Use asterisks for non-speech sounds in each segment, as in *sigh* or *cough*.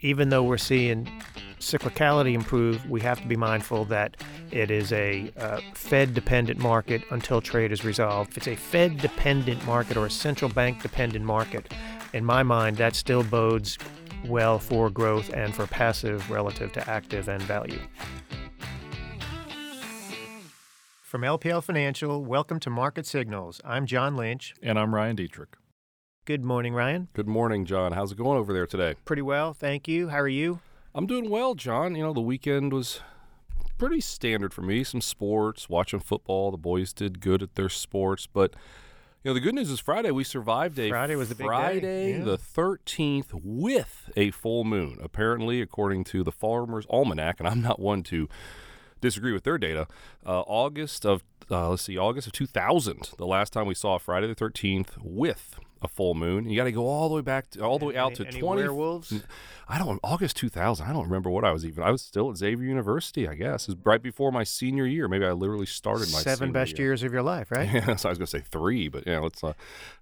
even though we're seeing cyclicality improve, we have to be mindful that it is a uh, Fed dependent market until trade is resolved. If it's a Fed dependent market or a central bank dependent market, in my mind, that still bodes well for growth and for passive relative to active and value. From LPL Financial, welcome to Market Signals. I'm John Lynch. And I'm Ryan Detrick. Good morning, Ryan. Good morning, John. How's it going over there today? Pretty well, thank you. How are you? I'm doing well, John. You know, the weekend was pretty standard for me. Some sports, watching football. The boys did good at their sports, but you know, the good news is Friday we survived a Friday was the big Friday day. Yeah. the 13th with a full moon. Apparently, according to the Farmer's Almanac, and I'm not one to disagree with their data. Uh, August of uh, let's see, August of 2000, the last time we saw Friday the 13th with a full moon. You got to go all the way back, to, all the way out Any- to any 20. werewolves? I don't August 2000. I don't remember what I was even. I was still at Xavier University, I guess. It was right before my senior year. Maybe I literally started my Seven best year. years of your life, right? Yeah, *laughs* so I was gonna say three, but yeah, let's, uh,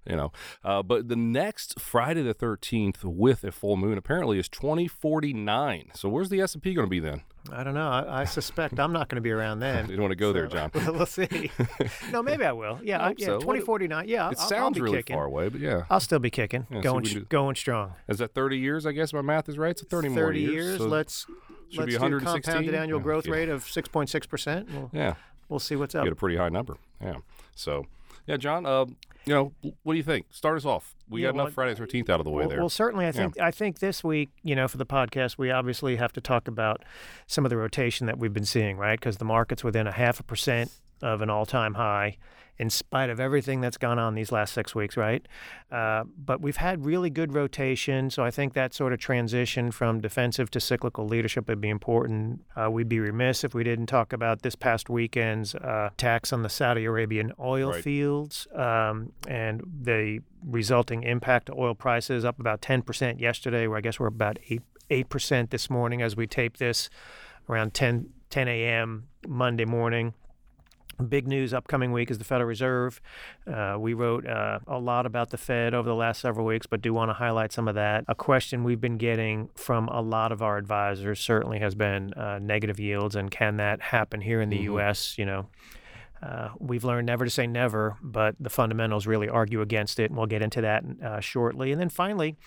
you know, uh, but the next Friday the thirteenth with a full moon apparently is twenty forty nine. So where's the S and P going to be then? I don't know. I, I suspect I'm not going to be around then. *laughs* You don't want to go there, John. *laughs* Well, see. *laughs* no, maybe I will. Yeah, I I yeah so. What- 2049. Yeah, I'll, It I'll- I'll sounds be really kicking. far away, but yeah, I'll still be kicking, Yeah, so going we do- going strong. is that thirty years? I guess my math is right. It's thirty more 30 years. so let's should let's be do 116. compounded annual Yeah, growth yeah. rate of 6.6 percent. We'll, Yeah, we'll see what's you up. get a pretty high number. Yeah. So, yeah, John. Uh, you know, what do you think? Start us off. We Yeah, got well, enough Friday thirteenth out of the way Well, there. well, certainly, I Yeah. think I think this week, you know, for the podcast, we obviously have to talk about some of the rotation that we've been seeing, right? Because the market's within a half a percent of an all-time high, in spite of everything that's gone on these last six weeks, right? Uh, but we've had really good rotation, so I think that sort of transition from defensive to cyclical leadership would be important. Uh, we'd be remiss if we didn't talk about this past weekend's uh, tax on the Saudi Arabian oil Right. fields um, and the resulting impact to oil prices up about 10% yesterday, where I guess we're about 8, 8% this morning as we tape this around 10, 10 a.m. Monday morning. Big news upcoming week is the Federal Reserve. Uh, we wrote uh, a lot about the Fed over the last several weeks, but do want to highlight some of that. A question we've been getting from a lot of our advisors certainly has been uh, negative yields, and can that happen here in the Mhm. U.S.? You know, uh, we've learned never to say never, but the fundamentals really argue against it, and we'll get into that uh, shortly. And then finally,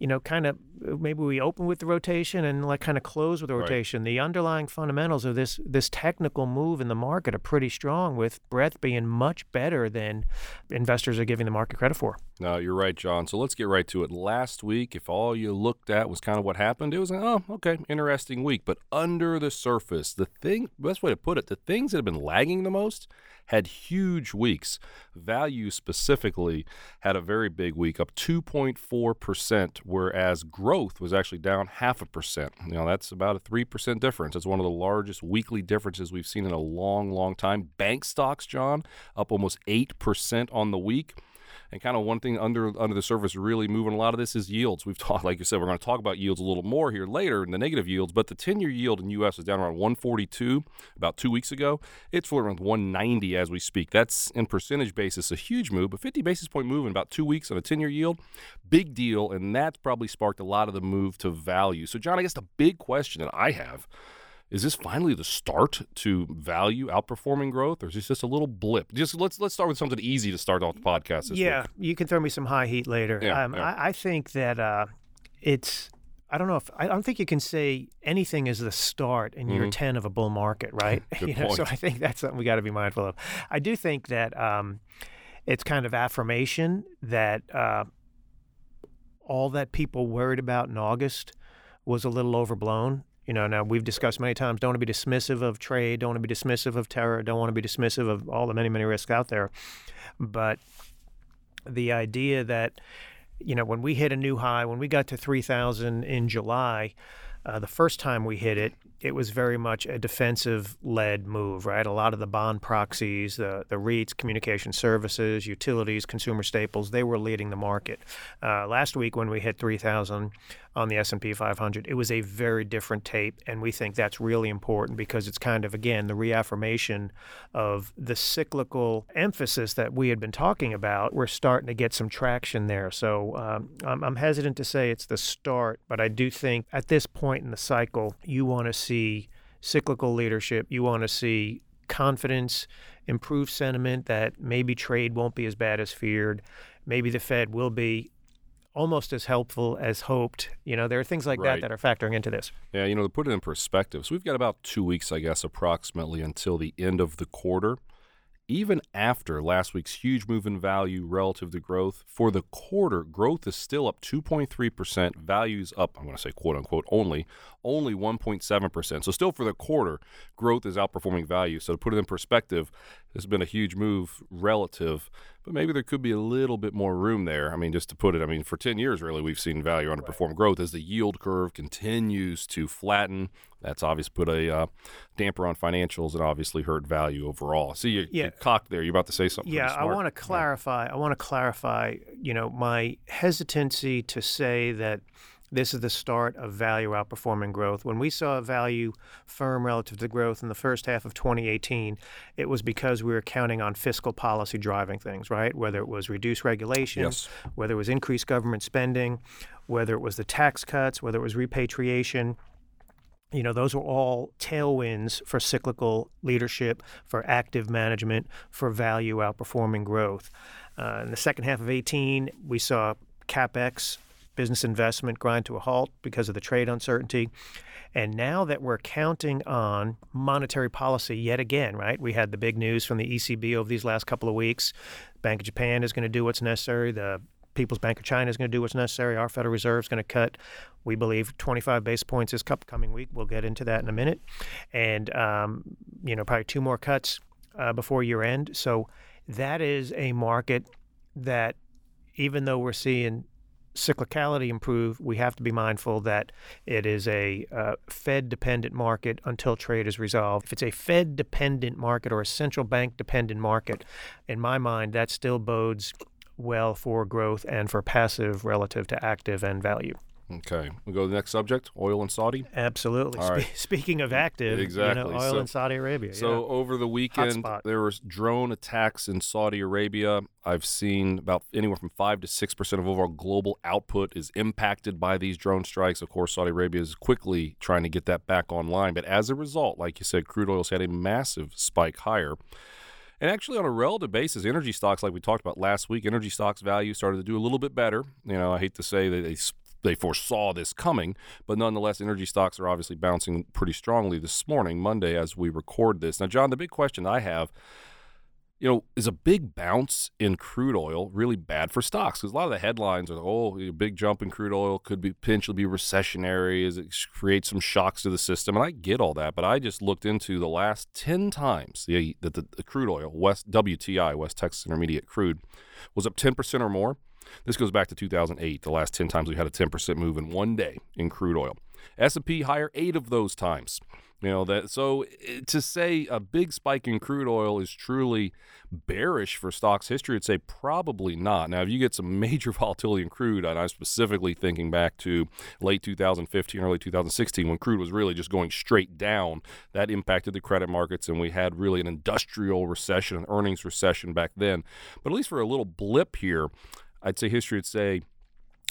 you know, kind of maybe we open with the rotation and like kind of close with the Right. rotation. The underlying fundamentals of this this technical move in the market are pretty strong, with breadth being much better than investors are giving the market credit for. No, you're right, John. So let's get right to it. Last week, if all you looked at was kind of what happened, it was like, oh, okay, interesting week. But under the surface, the thing, best way to put it, the things that have been lagging the most had huge weeks. Value specifically had a very big week, up 2.4%, whereas growth was actually down half a percent. You know, that's about a 3% difference. It's one of the largest weekly differences we've seen in a long, long time. Bank stocks, John, up almost 8% on the week. And kind of one thing under under the surface really moving a lot of this is yields. We've talked, like you said, we're going to talk about yields a little more here later in the negative yields. But the 10 year yield in U.S. is down around 142 about two weeks ago. It's floating around 190 as we speak. That's in percentage basis a huge move, but 50 basis point move in about two weeks on a 10 year yield, big deal. And that's probably sparked a lot of the move to value. So, John, I guess the big question that I have is this finally the start to value outperforming growth, or is this just a little blip? Just let's let's start with something easy to start off the podcast. Yeah, week. you can throw me some high heat later. Yeah, um, yeah. I, I think that uh, it's. I don't know if I don't think you can say anything is the start in year Mhm. ten of a bull market, right? *laughs* *laughs* You know, so. I think that's something we got to be mindful of. I do think that um, it's kind of affirmation that uh, all that people worried about in August was a little overblown. You know, now we've discussed many times. Don't want to be dismissive of trade. Don't want to be dismissive of terror. Don't want to be dismissive of all the many, many risks out there. But the idea that you know when we hit a new high when we got to 3000 in july uh, the first time we hit it it was very much a defensive led move right a lot of the bond proxies the, the reits communication services utilities consumer staples they were leading the market uh, last week when we hit 3000 on the S&P 500. It was a very different tape, and we think that's really important because it's kind of again the reaffirmation of the cyclical emphasis that we had been talking about. We're starting to get some traction there. So um, I'm, I'm hesitant to say it's the start, but I do think at this point in the cycle, you want to see cyclical leadership. You want to see confidence, improved sentiment that maybe trade won't be as bad as feared. Maybe the Fed will be almost as helpful as hoped. You know, there are things like Right. that that are factoring into this. Yeah, you know, to put it in perspective, so we've got about two weeks, I guess, approximately until the end of the quarter. Even after last week's huge move in value relative to growth, for the quarter, growth is still up 2.3%. Value's up, I'm going to say quote unquote only, only 1.7%. So, still for the quarter, growth is outperforming value. So, to put it in perspective, this has been a huge move relative, but maybe there could be a little bit more room there. I mean, just to put it, I mean, for 10 years, really, we've seen value underperform growth as the yield curve continues to flatten. That's obviously put a uh, damper on financials and obviously hurt value overall. See, you, Yeah. you cocked there. You're about to say something. Yeah, I want to clarify. I want to clarify. You know, my hesitancy to say that this is the start of value outperforming growth. When we saw a value firm relative to growth in the first half of 2018, it was because we were counting on fiscal policy driving things, right? Whether it was reduced regulation, Yes. whether it was increased government spending, whether it was the tax cuts, whether it was repatriation. You know, those were all tailwinds for cyclical leadership, for active management, for value outperforming growth. Uh, in the second half of 18, we saw capex, business investment, grind to a halt because of the trade uncertainty. And now that we're counting on monetary policy yet again, right? We had the big news from the ECB over these last couple of weeks. Bank of Japan is going to do what's necessary. The People's Bank of China is going to do what's necessary. Our Federal Reserve is going to cut, we believe, 25 base points this coming week. We'll get into that in a minute. And, um, you know, probably two more cuts uh, before year end. So that is a market that, even though we're seeing cyclicality improve, we have to be mindful that it is a uh, Fed dependent market until trade is resolved. If it's a Fed dependent market or a central bank dependent market, in my mind, that still bodes well for growth and for passive relative to active and value. Okay. We go to the next subject oil and Saudi. Absolutely. All right. Spe- speaking of active, Exactly. you know, oil So- in Saudi Arabia. So yeah. over the weekend, there was drone attacks in Saudi Arabia. I've seen about anywhere from five to six percent of overall global output is impacted by these drone strikes. Of course, Saudi Arabia is quickly trying to get that back online, but as a result, like you said, crude oil's had a massive spike higher. And actually, on a relative basis, energy stocks, like we talked about last week, energy stocks value started to do a little bit better. You know, I hate to say that they they foresaw this coming, but nonetheless, energy stocks are obviously bouncing pretty strongly this morning, Monday, as we record this. Now, John, the big question I have, you know, is a big bounce in crude oil really bad for stocks? Because a lot of the headlines are, oh, a big jump in crude oil could be potentially be recessionary, as it creates some shocks to the system, and I get all that, but I just looked into the last ten times the, that the, the crude oil, West WTI, West Texas Intermediate crude, was up ten percent or more. This goes back to 2008, the last 10 times we had a 10% move in one day in crude oil. S&P higher 8 of those times. You know that so eh, to say a big spike in crude oil is truly bearish for stocks history, I'd say probably not. Now, if you get some *laughs* major volatility in crude, and I'm specifically thinking back to late 2015, early 2016, when crude was really just going straight down, that impacted the credit markets, and we had really an industrial recession, an earnings recession back then. But at least for a little blip here, I'd say history would say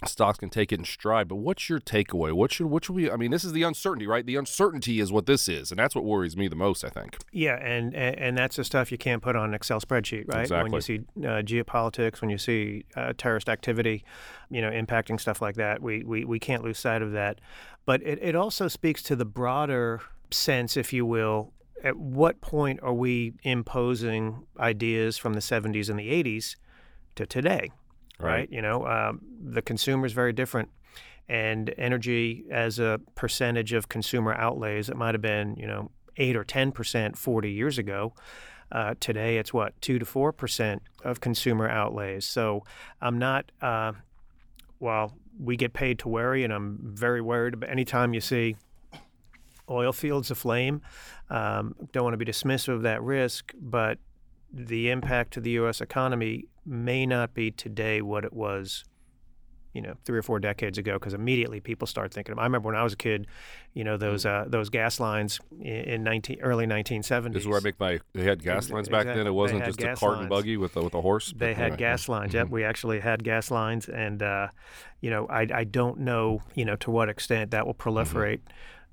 stocks can take it in stride. But what's your takeaway? What should what should we? I mean, this is the uncertainty, right? The uncertainty is what this is, and that's what worries me the most. I think. Yeah, and, and and that's the stuff you can't put on an Excel spreadsheet, right? When you see uh, geopolitics, when you see uh, terrorist activity, you know, impacting stuff like that, we, we, we can't lose sight of that. But it, it also speaks to the broader sense, if you will. At what point are we imposing ideas from the 70s and the 80s to today? Right? You know, um, the consumer is very different and energy as a percentage of consumer outlays, it might have been, you know, 8 or 10% 40 years ago. Uh, today, it's what, 2 to 4% of consumer outlays. So I'm not, uh, well, we get paid to worry, and I'm very worried about anytime you see oil fields aflame. Um, don't want to be dismissive of that risk, but the impact to the U.S. economy may not be today what it was you know three or four decades ago because immediately people start thinking. I remember when I was a kid, you know those uh, those gas lines in, in 19, early 1970s. This is where I make my. They had gas lines back Exactly. then. It wasn't just a cart and buggy with a, with a horse. They had yeah. gas lines. Yep, we actually had gas lines, and uh, you know, I, I don't know, you know, to what extent that will proliferate,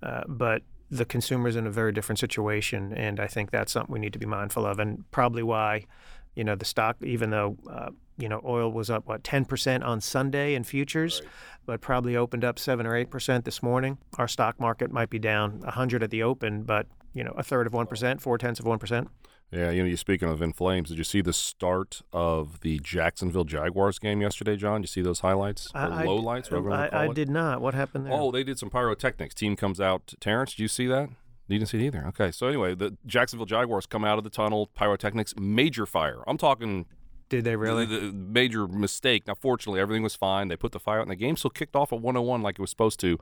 uh, but the consumer's in a very different situation, and I think that's something we need to be mindful of, and probably why, you know, the stock, even though uh, you know oil was up what ten percent on Sunday in futures, but probably opened up seven or eight percent this morning. Our stock market might be down hundred at the open, but you know, a third of one percent, four tenths of one percent. Yeah, you know, you're speaking of in flames, did you see the start of the Jacksonville Jaguars game yesterday, John? Did you see those highlights or I, low lights, whatever you I, I it? did not. What happened there? Oh, they did some pyrotechnics. Team comes out. Terrence, did you see that? You didn't see it either. Okay, so anyway, the Jacksonville Jaguars come out of the tunnel. Pyrotechnics, major fire. I'm talking did they really? the, the major mistake. Now, fortunately, everything was fine. They put the fire out, and the game still kicked off at 101 like it was supposed to.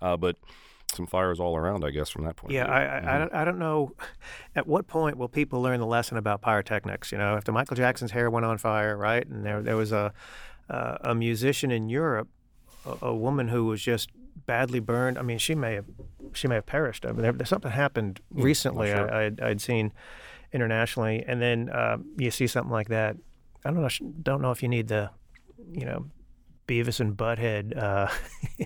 Uh, but some fires all around, I guess, from that point. Yeah. I, I, I, don't, I don't know. *laughs* At what point will people learn the lesson about pyrotechnics? You know, after Michael Jackson's hair went on fire, right? And there, there was a, uh, a musician in Europe, a, a woman who was just badly burned. I mean, she may have, she may have perished. I mean, there, there's something happened recently. sure. I, I'd, I'd seen internationally, and then uh, you see something like that. I don't know. Don't know if you need the, you know, Beavis and Butthead uh,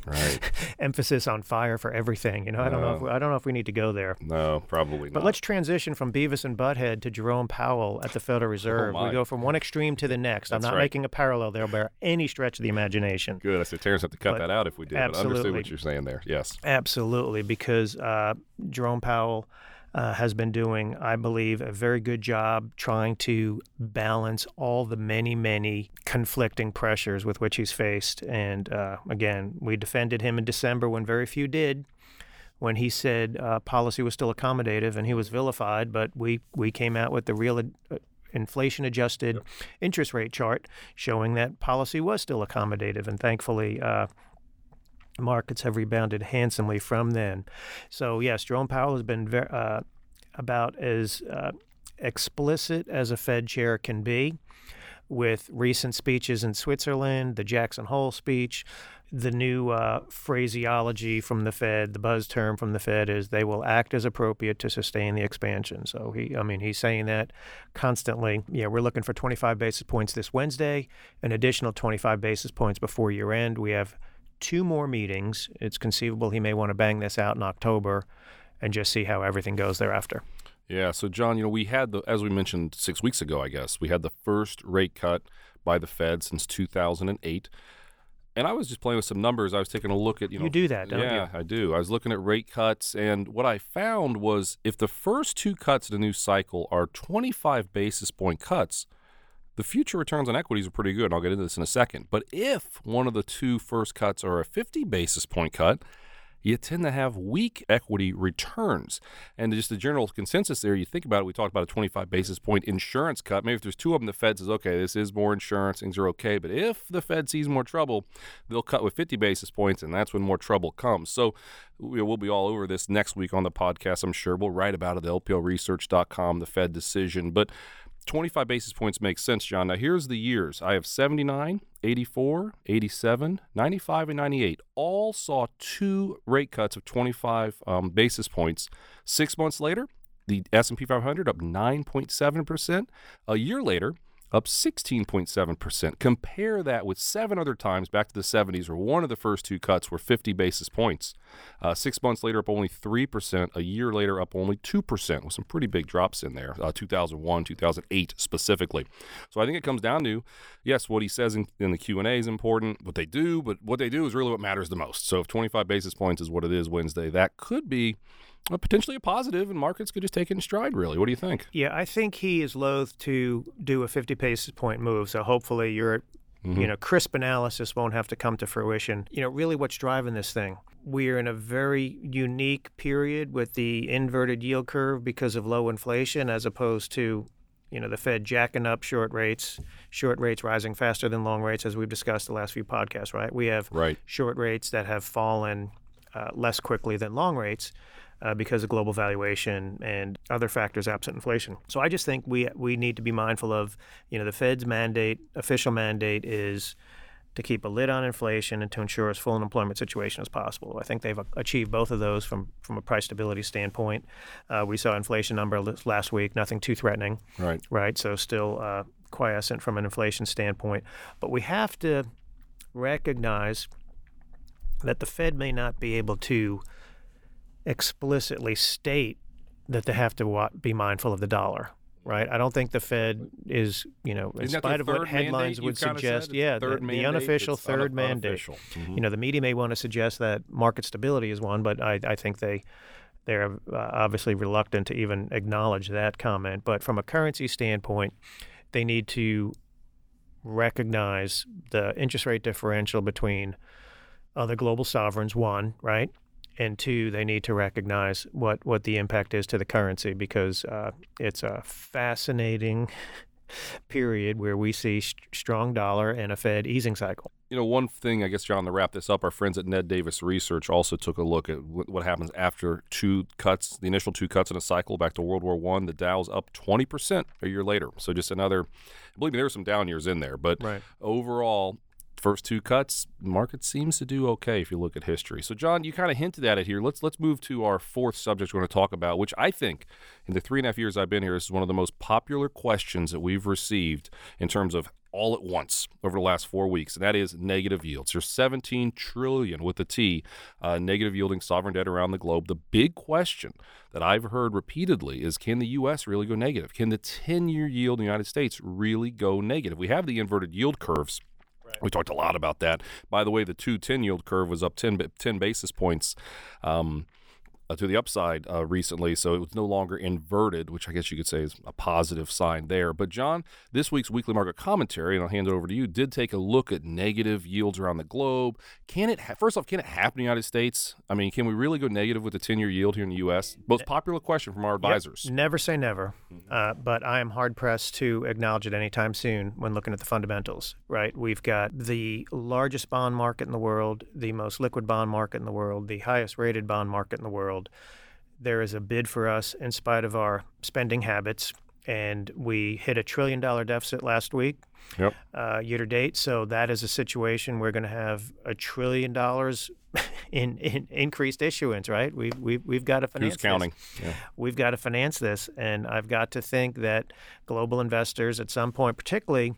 Right. *laughs* emphasis on fire for everything. You know, I don't know. If we, I don't know if we need to go there. No, probably not. But let's transition from Beavis and Butthead to Jerome Powell at the Federal Reserve. we Oh, my. go from one extreme to the next. I'm not right. making a parallel there by any stretch of the imagination. Good. I said Terrence have to cut But that out if we did. But I absolutely. what you're saying there. Yes. Absolutely, because uh, Jerome Powell uh, has been doing, I believe, a very good job trying to balance all the many, many conflicting pressures with which he's faced. And uh, again, we defended him in December when very few did. When he said uh, policy was still accommodative and he was vilified, but we, we came out with the real uh, inflation adjusted interest rate chart showing that policy was still accommodative. And thankfully, uh, markets have rebounded handsomely from then. So yes, Jerome Powell has been ver- uh, about as uh, explicit as a Fed chair can be, with recent speeches in Switzerland, the Jackson Hole speech. The new uh, phraseology from the Fed, the buzz term from the Fed is they will act as appropriate to sustain the expansion. So he, I mean, he's saying that constantly. Yeah, we're looking for 25 basis points this Wednesday, an additional 25 basis points before year end. We have two more meetings. It's conceivable he may want to bang this out in October and just see how everything goes thereafter. Yeah. So, John, you know, we had the, as we mentioned six weeks ago, I guess, we had the first rate cut by the Fed since 2008. And I was just playing with some numbers. I was taking a look at, you know, You do that, don't you? yeah, I do. I was looking at rate cuts, and what I found was if the first two cuts in a new cycle are 25 basis point cuts, the future returns on equities are pretty good. I'll get into this in a second. But if one of the two first cuts are a 50 basis point cut, you tend to have weak equity returns. And just the general consensus there, you think about it, we talked about a 25 basis point insurance cut. Maybe if there's two of them, the Fed says, okay, this is more insurance, things are okay. But if the Fed sees more trouble, they'll cut with 50 basis points, and that's when more trouble comes. So we- we'll be all over this next week on the podcast, I'm sure. We'll write about it at lplresearch.com, the Fed decision. But 25 basis points makes sense, John. Now, here's the years I have 79, 84, 87, 95, and 98. All saw two rate cuts of 25 um, basis points. Six months later, the S&P 500 up 9.7%. A year later, up 16.7%. Compare that with seven other times back to the 70s where one of the first two cuts were 50 basis points. Uh, six months later, up only 3%. A year later, up only 2%, with some pretty big drops in there, uh, 2001, 2008 specifically. So I think it comes down to, yes, what he says in, in the Q&A is important, what they do, but what they do is really what matters the most. So if 25 basis points is what it is Wednesday, that could be potentially a positive, and markets could just take it in stride, really. What do you think? Yeah, I think he is loath to do a 50 basis point move. So hopefully your you know crisp analysis won't have to come to fruition. You know, really what's driving this thing? We're in a very unique period with the inverted yield curve because of low inflation as opposed to you know the Fed jacking up short rates, short rates rising faster than long rates as we've discussed the last few podcasts, right? We have Right. short rates that have fallen uh, less quickly than long rates uh, because of global valuation and other factors absent inflation. So I just think we we need to be mindful of, you know, the Fed's mandate, official mandate is to keep a lid on inflation and to ensure as full an employment situation as possible. I think they've achieved both of those from, from a price stability standpoint. Uh, we saw inflation number last week, nothing too threatening. Right. Right. So still uh, quiescent from an inflation standpoint. But we have to recognize that the Fed may not be able to explicitly state that they have to be mindful of the dollar right? I don't think the Fed is, you know, in spite of what headlines would suggest, yeah, the, the, unofficial third un- mandate. Unofficial. Mm-hmm. You know, the media may want to suggest that market stability is one, but I, I think they they're uh, obviously reluctant to even acknowledge that comment. But from a currency standpoint, they need to recognize the interest rate differential between other global sovereigns. One, right, and two, they need to recognize what, what the impact is to the currency because uh, it's a fascinating *laughs* period where we see st- strong dollar and a Fed easing cycle. You know, one thing, I guess, John, to wrap this up, our friends at Ned Davis Research also took a look at w- what happens after two cuts, the initial two cuts in a cycle back to World War One. The Dow's up 20% a year later. So just another, believe me, there were some down years in there, but right. overall, first two cuts, market seems to do okay if you look at history. So, John, you kind of hinted at it here. Let's let's move to our fourth subject we're going to talk about, which I think in the three and a half years I've been here, this is one of the most popular questions that we've received in terms of all at once over the last four weeks, and that is negative yields. There's 17 trillion with a T, uh, negative yielding sovereign debt around the globe. The big question that I've heard repeatedly is, can the U.S. really go negative? Can the 10-year yield in the United States really go negative? We have the inverted yield curves we talked a lot about that. By the way, the two 10 yield curve was up 10, 10 basis points. Um, uh, to the upside uh, recently, so it was no longer inverted, which I guess you could say is a positive sign there. But John, this week's weekly market commentary, and I'll hand it over to you, did take a look at negative yields around the globe. Can it ha- first off, can it happen in the United States? I mean, can we really go negative with the ten-year yield here in the U.S.? Most popular question from our advisors. Yep. Never say never, mm-hmm. uh, but I am hard pressed to acknowledge it anytime soon when looking at the fundamentals. Right, we've got the largest bond market in the world, the most liquid bond market in the world, the highest rated bond market in the world world. There is a bid for us in spite of our spending habits, and we hit a trillion dollar deficit last week. Yep. Uh, year to date. So that is a situation we're going to have a trillion dollars *laughs* in, in increased issuance, right? We, we, we've got to finance Who's counting? Yeah. We've got to finance this. And I've got to think that global investors at some point, particularly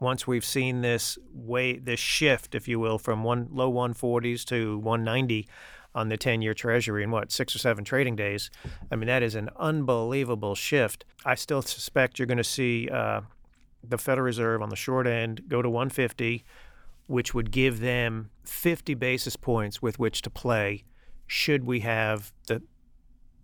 once we've seen this way, this shift, if you will, from one low 140s to 190 on the 10 year treasury in what, six or seven trading days. I mean, that is an unbelievable shift. I still suspect you're going to see uh, the Federal Reserve on the short end go to 150, which would give them 50 basis points with which to play should we have the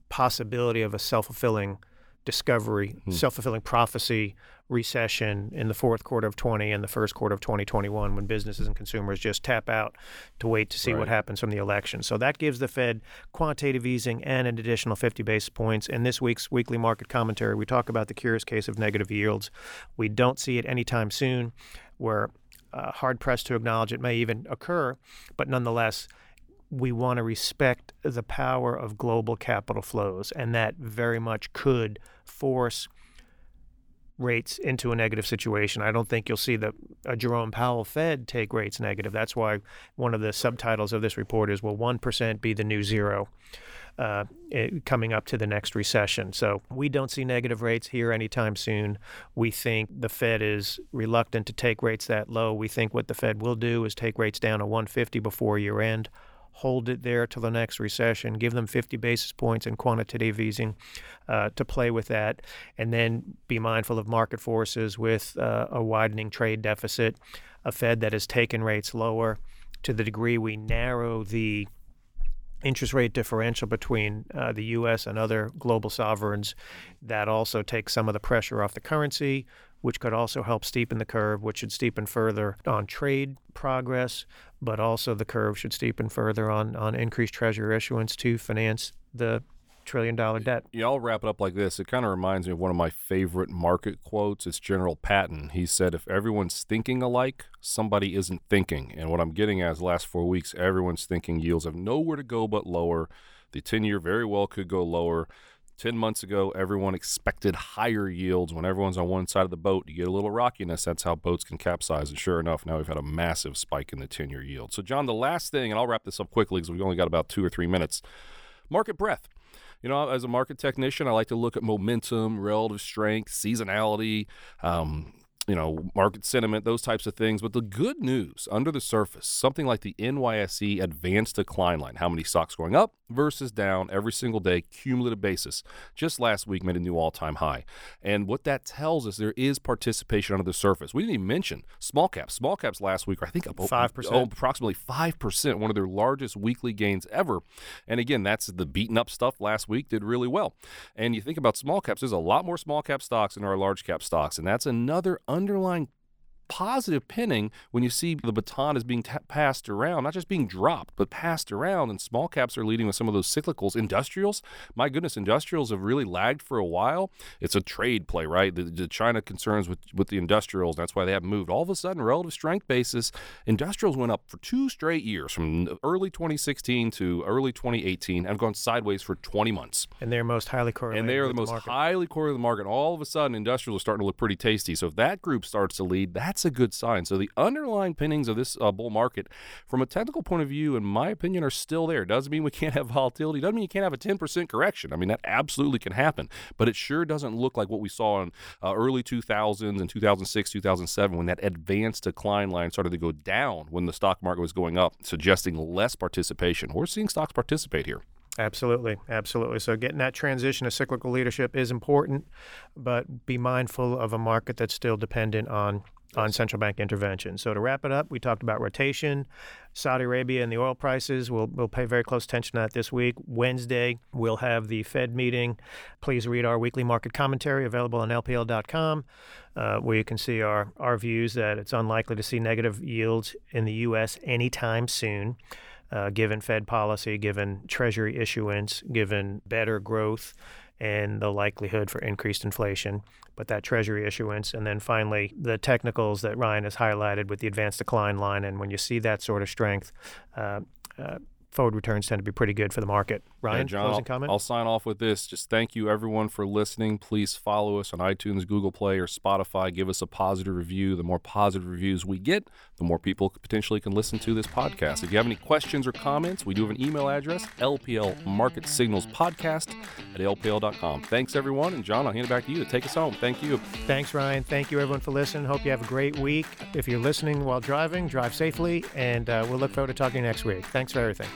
possibility of a self fulfilling discovery, hmm. self fulfilling prophecy recession in the fourth quarter of 20 and the first quarter of 2021 when businesses and consumers just tap out to wait to see right. what happens from the election. So that gives the Fed quantitative easing and an additional 50 basis points. In this week's weekly market commentary, we talk about the curious case of negative yields. We don't see it anytime soon. We're uh, hard pressed to acknowledge it may even occur, but nonetheless, we want to respect the power of global capital flows, and that very much could force rates into a negative situation. I don't think you'll see the Jerome Powell Fed take rates negative. That's why one of the subtitles of this report is "Will one percent be the new zero? Uh, it, coming up to the next recession. So we don't see negative rates here anytime soon. We think the Fed is reluctant to take rates that low. We think what the Fed will do is take rates down to 150 before year end hold it there till the next recession, give them 50 basis points in quantitative easing uh, to play with that, and then be mindful of market forces with uh, a widening trade deficit, a Fed that has taken rates lower. To the degree we narrow the interest rate differential between uh, the U.S. and other global sovereigns. That also takes some of the pressure off the currency, which could also help steepen the curve, which should steepen further on trade progress, but also the curve should steepen further on, on increased treasury issuance to finance the trillion dollar debt. Yeah, I'll wrap it up like this. It kind of reminds me of one of my favorite market quotes. It's General Patton. He said, If everyone's thinking alike, somebody isn't thinking. And what I'm getting at is last four weeks, everyone's thinking yields have nowhere to go but lower. The 10 year very well could go lower 10 months ago, everyone expected higher yields. When everyone's on one side of the boat, you get a little rockiness. That's how boats can capsize. And sure enough, now we've had a massive spike in the 10 year yield. So, John, the last thing, and I'll wrap this up quickly because we've only got about two or three minutes market breadth. You know, as a market technician, I like to look at momentum, relative strength, seasonality, um, you know, market sentiment, those types of things. But the good news under the surface, something like the NYSE advanced decline line, how many stocks going up versus down every single day, cumulative basis, just last week made a new all time high. And what that tells us, there is participation under the surface. We didn't even mention small caps. Small caps last week, I think up 5%. Oh, approximately 5%, one of their largest weekly gains ever. And again, that's the beaten up stuff last week did really well. And you think about small caps, there's a lot more small cap stocks than our large cap stocks. And that's another underlying positive pinning when you see the baton is being t- passed around, not just being dropped, but passed around. And small caps are leading with some of those cyclicals. Industrials, my goodness, industrials have really lagged for a while. It's a trade play, right? The, the China concerns with, with the industrials, that's why they haven't moved. All of a sudden, relative strength basis, industrials went up for two straight years from early 2016 to early 2018 and gone sideways for 20 months. And they're most highly correlated. And they are the most market. highly correlated the market. All of a sudden, industrials are starting to look pretty tasty. So if that group starts to lead, that's a good sign. So the underlying pinnings of this uh, bull market, from a technical point of view, in my opinion, are still there. Doesn't mean we can't have volatility. Doesn't mean you can't have a 10% correction. I mean, that absolutely can happen. But it sure doesn't look like what we saw in uh, early 2000s and 2006, 2007, when that advanced decline line started to go down when the stock market was going up, suggesting less participation. We're seeing stocks participate here. Absolutely, absolutely. So getting that transition to cyclical leadership is important, but be mindful of a market that's still dependent on on central bank intervention. So to wrap it up, we talked about rotation, Saudi Arabia and the oil prices. We'll we'll pay very close attention to that this week. Wednesday, we'll have the Fed meeting. Please read our weekly market commentary available on lpl.com, uh, where you can see our our views that it's unlikely to see negative yields in the U.S. anytime soon uh, given Fed policy, given Treasury issuance, given better growth, and the likelihood for increased inflation. But that Treasury issuance, and then finally the technicals that Ryan has highlighted with the advanced decline line. And when you see that sort of strength, uh, uh, forward returns tend to be pretty good for the market. Ryan, yeah, John, closing I'll, comment? I'll sign off with this. Just thank you, everyone, for listening. Please follow us on iTunes, Google Play, or Spotify. Give us a positive review. The more positive reviews we get, the more people potentially can listen to this podcast. If you have any questions or comments, we do have an email address, LPL Market Signals Podcast at LPL.com. Thanks, everyone. And John, I'll hand it back to you to take us home. Thank you. Thanks, Ryan. Thank you, everyone, for listening. Hope you have a great week. If you're listening while driving, drive safely, and uh, we'll look forward to talking to you next week. Thanks for everything.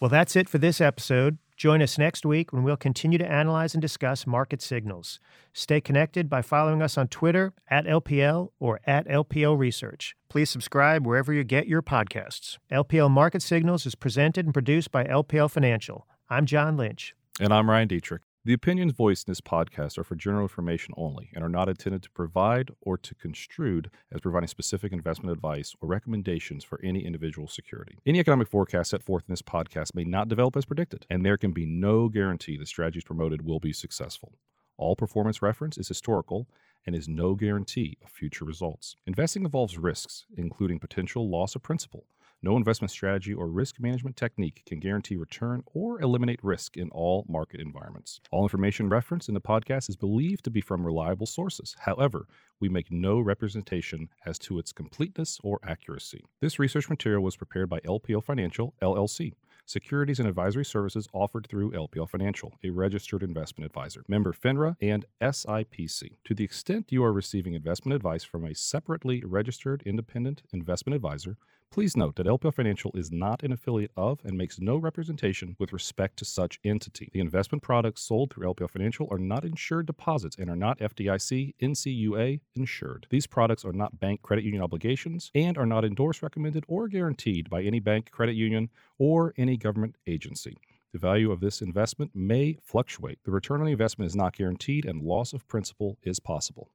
Well, that's it for this episode. Join us next week when we'll continue to analyze and discuss market signals. Stay connected by following us on Twitter at LPL or at LPL Research. Please subscribe wherever you get your podcasts. LPL Market Signals is presented and produced by LPL Financial. I'm John Lynch. And I'm Ryan Detrick. The opinions voiced in this podcast are for general information only and are not intended to provide or to construed as providing specific investment advice or recommendations for any individual security. Any economic forecast set forth in this podcast may not develop as predicted, and there can be no guarantee the strategies promoted will be successful. All performance reference is historical and is no guarantee of future results. Investing involves risks, including potential loss of principal. No investment strategy or risk management technique can guarantee return or eliminate risk in all market environments. All information referenced in the podcast is believed to be from reliable sources. However, we make no representation as to its completeness or accuracy. This research material was prepared by LPL Financial, LLC. Securities and advisory services offered through LPL Financial, a registered investment advisor, member FINRA and SIPC. To the extent you are receiving investment advice from a separately registered independent investment advisor, Please note that LPL Financial is not an affiliate of and makes no representation with respect to such entity. The investment products sold through LPL Financial are not insured deposits and are not FDIC, NCUA insured. These products are not bank credit union obligations and are not endorsed, recommended, or guaranteed by any bank, credit union, or any government agency. The value of this investment may fluctuate. The return on the investment is not guaranteed and loss of principal is possible.